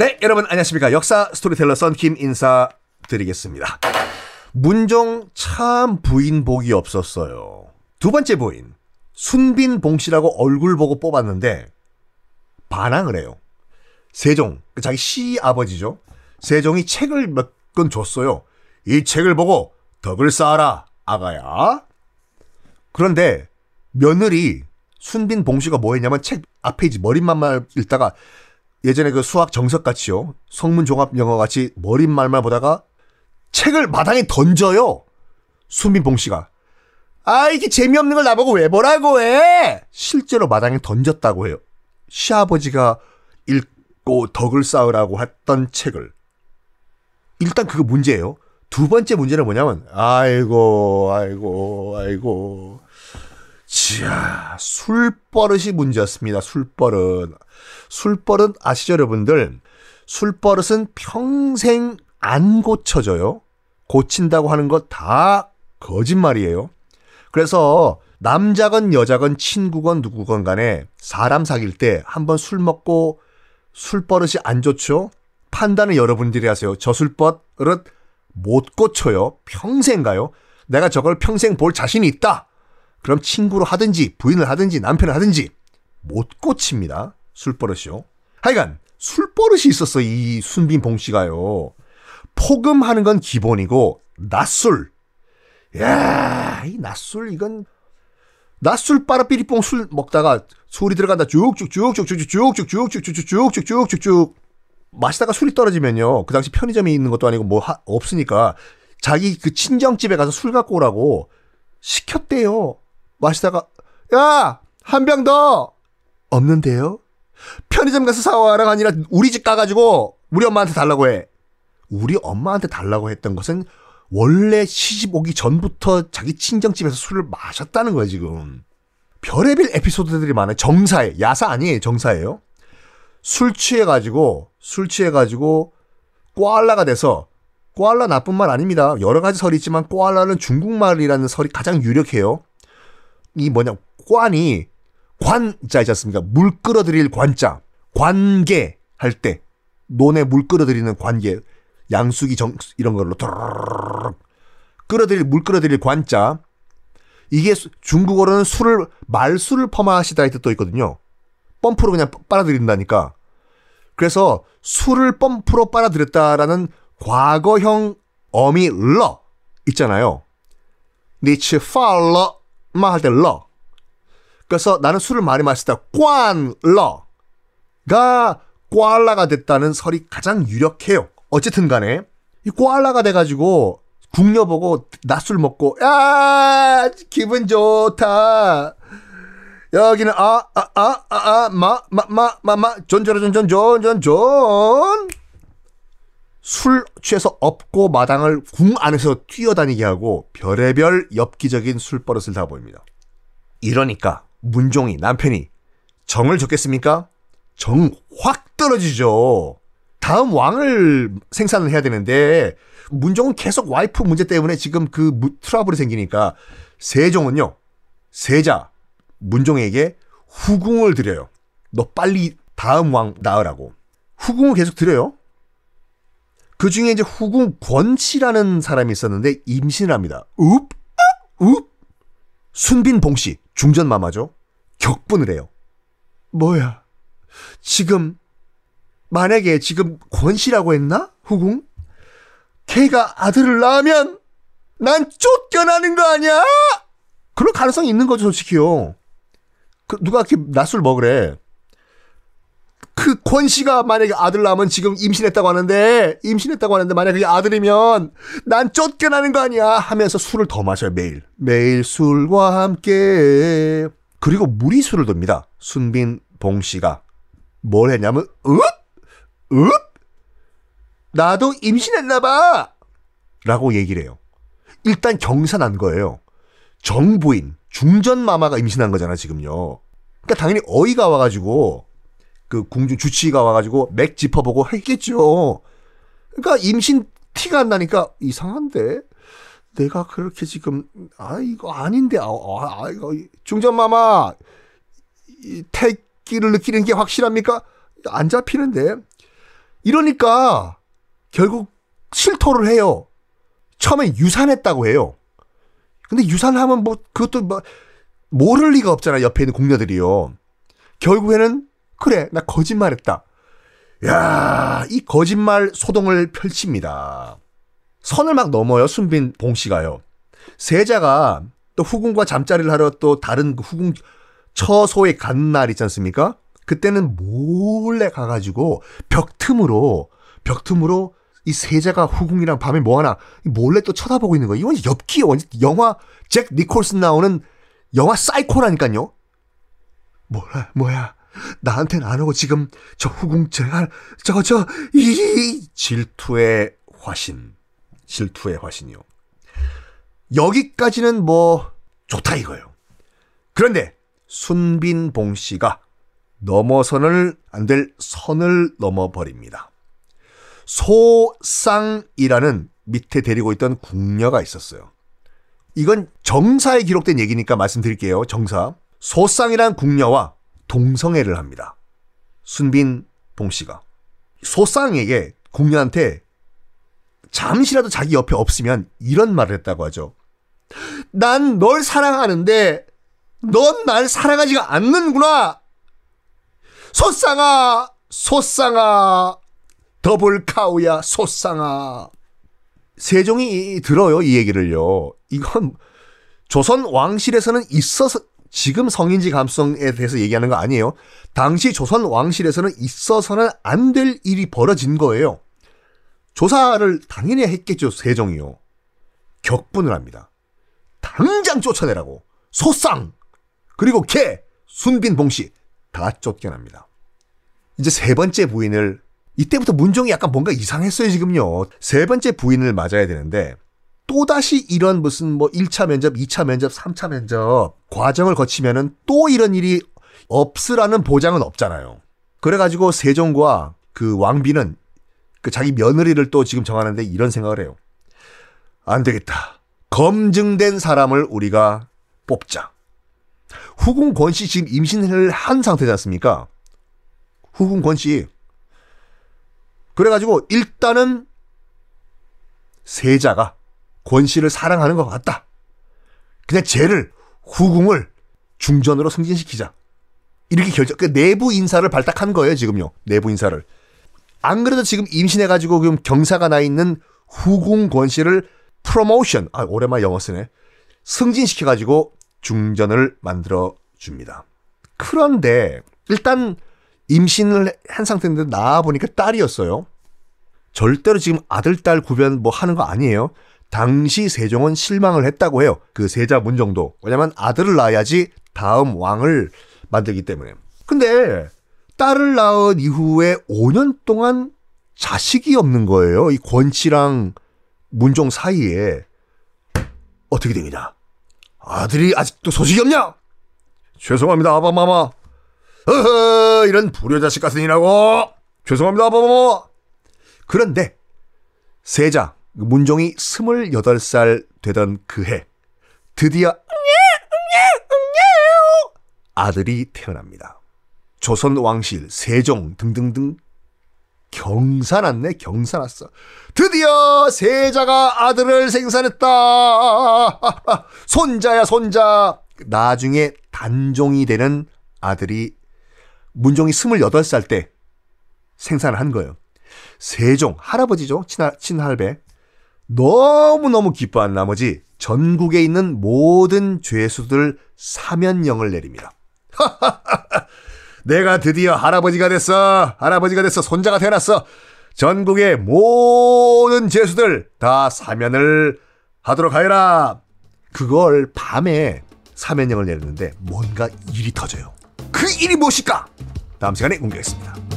네, 여러분 안녕하십니까. 역사 스토리텔러 썬킴 인사드리겠습니다. 문종 참 부인 복이 없었어요. 두 번째 부인, 순빈 봉씨라고 얼굴 보고 뽑았는데 반항을 해요. 세종, 그 자기 시아버지죠. 세종이 책을 몇 권 줬어요. 이 책을 보고 덕을 쌓아라, 아가야. 그런데 며느리 순빈 봉씨가 뭐 했냐면 책 앞에 이제 머릿말만 읽다가 예전에 그 수학 정석 같이요. 성문 종합 영어 같이 머릿말만 보다가 책을 마당에 던져요. 순빈 봉씨가. 아, 이게 재미없는 걸 나보고 왜 보라고 해? 실제로 마당에 던졌다고 해요. 시아버지가 읽고 덕을 쌓으라고 했던 책을. 일단 그거 문제예요. 두 번째 문제는 뭐냐면, 아이고, 아이고, 아이고. 지야, 술버릇이 문제였습니다. 술버릇. 술버릇 아시죠, 여러분들? 술버릇은 평생 안 고쳐져요. 고친다고 하는 것 다 거짓말이에요. 그래서 남자건 여자건 친구건 누구건 간에 사람 사귈 때 한번 술 먹고 술버릇이 안 좋죠? 판단은 여러분들이 하세요. 저 술버릇 못 고쳐요. 평생 가요. 내가 저걸 평생 볼 자신이 있다. 그럼 친구로 하든지 부인을 하든지 남편을 하든지 못 고칩니다. 술버릇이요. 하여간 술버릇이 있었어 이 순빈 봉 씨가요. 포금하는 건 기본이고 낮술. 야, 이 낮술 이건 낮술 빠라삐리뽕 술 먹다가 술이 들어간다 쭉쭉쭉쭉쭉쭉쭉쭉쭉쭉쭉쭉쭉쭉쭉 마시다가 술이 떨어지면요. 그 당시 편의점이 있는 것도 아니고 뭐 하, 없으니까 자기 그 친정집에 가서 술 갖고 오라고 시켰대요. 마시다가 야 한 병 더 없는데요. 편의점 가서 사와라가 아니라 우리 집 가가지고 우리 엄마한테 달라고 해. 우리 엄마한테 달라고 했던 것은 원래 시집 오기 전부터 자기 친정집에서 술을 마셨다는 거예요, 지금. 별의별 에피소드들이 많아요. 정사에. 야사 아니에요, 정사예요. 술 취해가지고, 술 취해가지고, 꽈알라가 돼서, 꽈알라 나쁜 말 아닙니다. 여러 가지 설이 있지만, 꽈알라는 중국말이라는 설이 가장 유력해요. 이 뭐냐, 꽌이 관자 있지 않습니까? 물 끌어들일 관자. 관계 할 때. 논에 물 끌어들이는 관계. 양수기 정 이런 걸로 끌어들일 물 끌어들일 관자 이게 중국어로는 술을 말술을 퍼마시다 의 뜻도 있거든요. 펌프로 그냥 빨아들인다니까. 그래서 술을 펌프로 빨아들였다라는 과거형 어미 了 있잖아요. 你吃饭了吗 할 때 了. 그래서 나는 술을 많이 마시다 灌了가 꽐라가 됐다는 설이 가장 유력해요. 어쨌든 간에 이 꽐라가 돼가지고 궁녀 보고 낮술 먹고 야 기분 좋다 여기는 아 아 아 아마마마 마마 존존존존존존존 술 취해서 업고 마당을 궁 안에서 뛰어다니게 하고 별의별 엽기적인 술버릇을 다 보입니다. 이러니까 문종이 남편이 정을 줬겠습니까? 정 확 떨어지죠. 다음 왕을 생산을 해야 되는데 문종은 계속 와이프 문제 때문에 지금 그 트러블이 생기니까 세종은요 세자 문종에게 후궁을 드려요. 너 빨리 다음 왕 낳으라고 후궁을 계속 드려요. 그 중에 이제 후궁 권씨라는 사람이 있었는데 임신을 합니다. 읍, 읍. 순빈 봉씨 중전 마마죠. 격분을 해요. 뭐야? 지금 만약에 지금 권씨라고 했나? 후궁? 걔가 아들을 낳으면 난 쫓겨나는 거 아니야? 그럴 가능성이 있는 거죠, 솔직히요. 그 누가 이렇게 낮술 먹으래. 그 권 씨가 만약에 아들 낳으면 지금 임신했다고 하는데, 임신했다고 하는데 만약에 그게 아들이면 난 쫓겨나는 거 아니야? 하면서 술을 더 마셔요, 매일. 매일 술과 함께. 그리고 무리술을 둡니다. 순빈 봉 씨가. 뭘 했냐면, 읍? 읍? 나도 임신했나봐! 라고 얘기를 해요. 일단 경사난 거예요. 정부인, 중전마마가 임신한 거잖아, 지금요. 그러니까 당연히 어이가 와가지고, 그 궁중 주치의가 와가지고 맥 짚어보고 했겠죠. 그러니까 임신 티가 안 나니까 이상한데? 내가 그렇게 지금, 아, 이거 아닌데, 아, 아, 아 이거, 중전마마, 이 태기를 느끼는 게 확실합니까? 안 잡히는데. 이러니까 결국 실토를 해요. 처음에 유산했다고 해요. 근데 유산하면 뭐 그것도 뭐 모를 리가 없잖아. 옆에 있는 궁녀들이요. 결국에는 그래 나 거짓말했다. 야, 이 거짓말 소동을 펼칩니다. 선을 막 넘어요. 순빈 봉 씨가요. 세자가 또 후궁과 잠자리를 하러 또 다른 그 후궁 처소에 간 날 있지 않습니까? 그때는 몰래 가가지고 벽 틈으로 벽 틈으로 이 세자가 후궁이랑 밤에 뭐하나 몰래 또 쳐다보고 있는 거예요. 이건 엽기 완전 영화 잭 니콜슨 나오는 영화 사이코라니까요. 뭐야 뭐야 나한테는 안 오고 지금 저 후궁 제갈 저거 저 이 질투의 화신 질투의 화신이요. 여기까지는 뭐 좋다 이거예요. 그런데 순빈봉 씨가 넘어선을 안 될 선을 넘어버립니다. 소쌍이라는 밑에 데리고 있던 궁녀가 있었어요. 이건 정사에 기록된 얘기니까 말씀드릴게요. 정사. 소쌍이란 궁녀와 동성애를 합니다. 순빈 봉 씨가. 소쌍에게 궁녀한테 잠시라도 자기 옆에 없으면 이런 말을 했다고 하죠. 난 널 사랑하는데 넌 날 사랑하지가 않는구나. 소쌍아, 소쌍아, 더블 카우야, 소쌍아. 세종이 들어요, 이 얘기를요. 이건 조선 왕실에서는 있어서 지금 성인지 감성에 대해서 얘기하는 거 아니에요. 당시 조선 왕실에서는 있어서는 안 될 일이 벌어진 거예요. 조사를 당연히 했겠죠, 세종이요. 격분을 합니다. 당장 쫓아내라고. 소쌍! 그리고 개! 순빈 봉씨! 다 쫓겨납니다. 이제 세 번째 부인을 이때부터 문종이 약간 뭔가 이상했어요, 지금요. 세 번째 부인을 맞아야 되는데 또다시 이런 무슨 뭐 1차 면접, 2차 면접, 3차 면접 과정을 거치면은 또 이런 일이 없으라는 보장은 없잖아요. 그래가지고 세종과 그 왕비는 그 자기 며느리를 또 지금 정하는데 이런 생각을 해요. 안 되겠다. 검증된 사람을 우리가 뽑자. 후궁 권씨 지금 임신을 한 상태지 않습니까? 후궁 권씨. 그래가지고 일단은 세자가 권 씨를 사랑하는 것 같다. 그냥 쟤를 후궁을 중전으로 승진시키자. 이렇게 결정, 그 내부 인사를 발탁한 거예요, 지금요. 내부 인사를. 안 그래도 지금 임신해가지고 지금 경사가 나 있는 후궁 권 씨를 프로모션, 아, 오랜만에 영어 쓰네. 승진시켜가지고 중전을 만들어 줍니다. 그런데, 일단, 임신을 한 상태인데 나와보니까 딸이었어요. 절대로 지금 아들, 딸 구별 뭐 하는 거 아니에요. 당시 세종은 실망을 했다고 해요. 그 세자 문정도. 왜냐면 아들을 낳아야지 다음 왕을 만들기 때문에. 근데 딸을 낳은 이후에 5년 동안 자식이 없는 거예요. 이 권씨랑 문종 사이에 어떻게 되느냐? 아들이 아직도 소식이 없냐? 죄송합니다, 아바마마. 어허, 이런 불효자식 같은 이라고. 죄송합니다, 아바마마. 그런데 세자 문종이 28살 되던 그 해 드디어 아들이 태어납니다. 조선 왕실, 세종 등등등 경사났네, 경사났어. 드디어 세자가 아들을 생산했다. 손자야, 손자. 나중에 단종이 되는 아들이 문종이 28살 때 생산을 한 거예요. 세종, 할아버지죠. 친할, 친할배. 너무너무 기뻐한 나머지 전국에 있는 모든 죄수들 사면령을 내립니다. 내가 드디어 할아버지가 됐어. 할아버지가 됐어. 손자가 태어났어. 전국의 모든 죄수들 다 사면을 하도록 하여라. 그걸 밤에 사면령을 내렸는데 뭔가 일이 터져요. 그 일이 무엇일까? 다음 시간에 공개하겠습니다.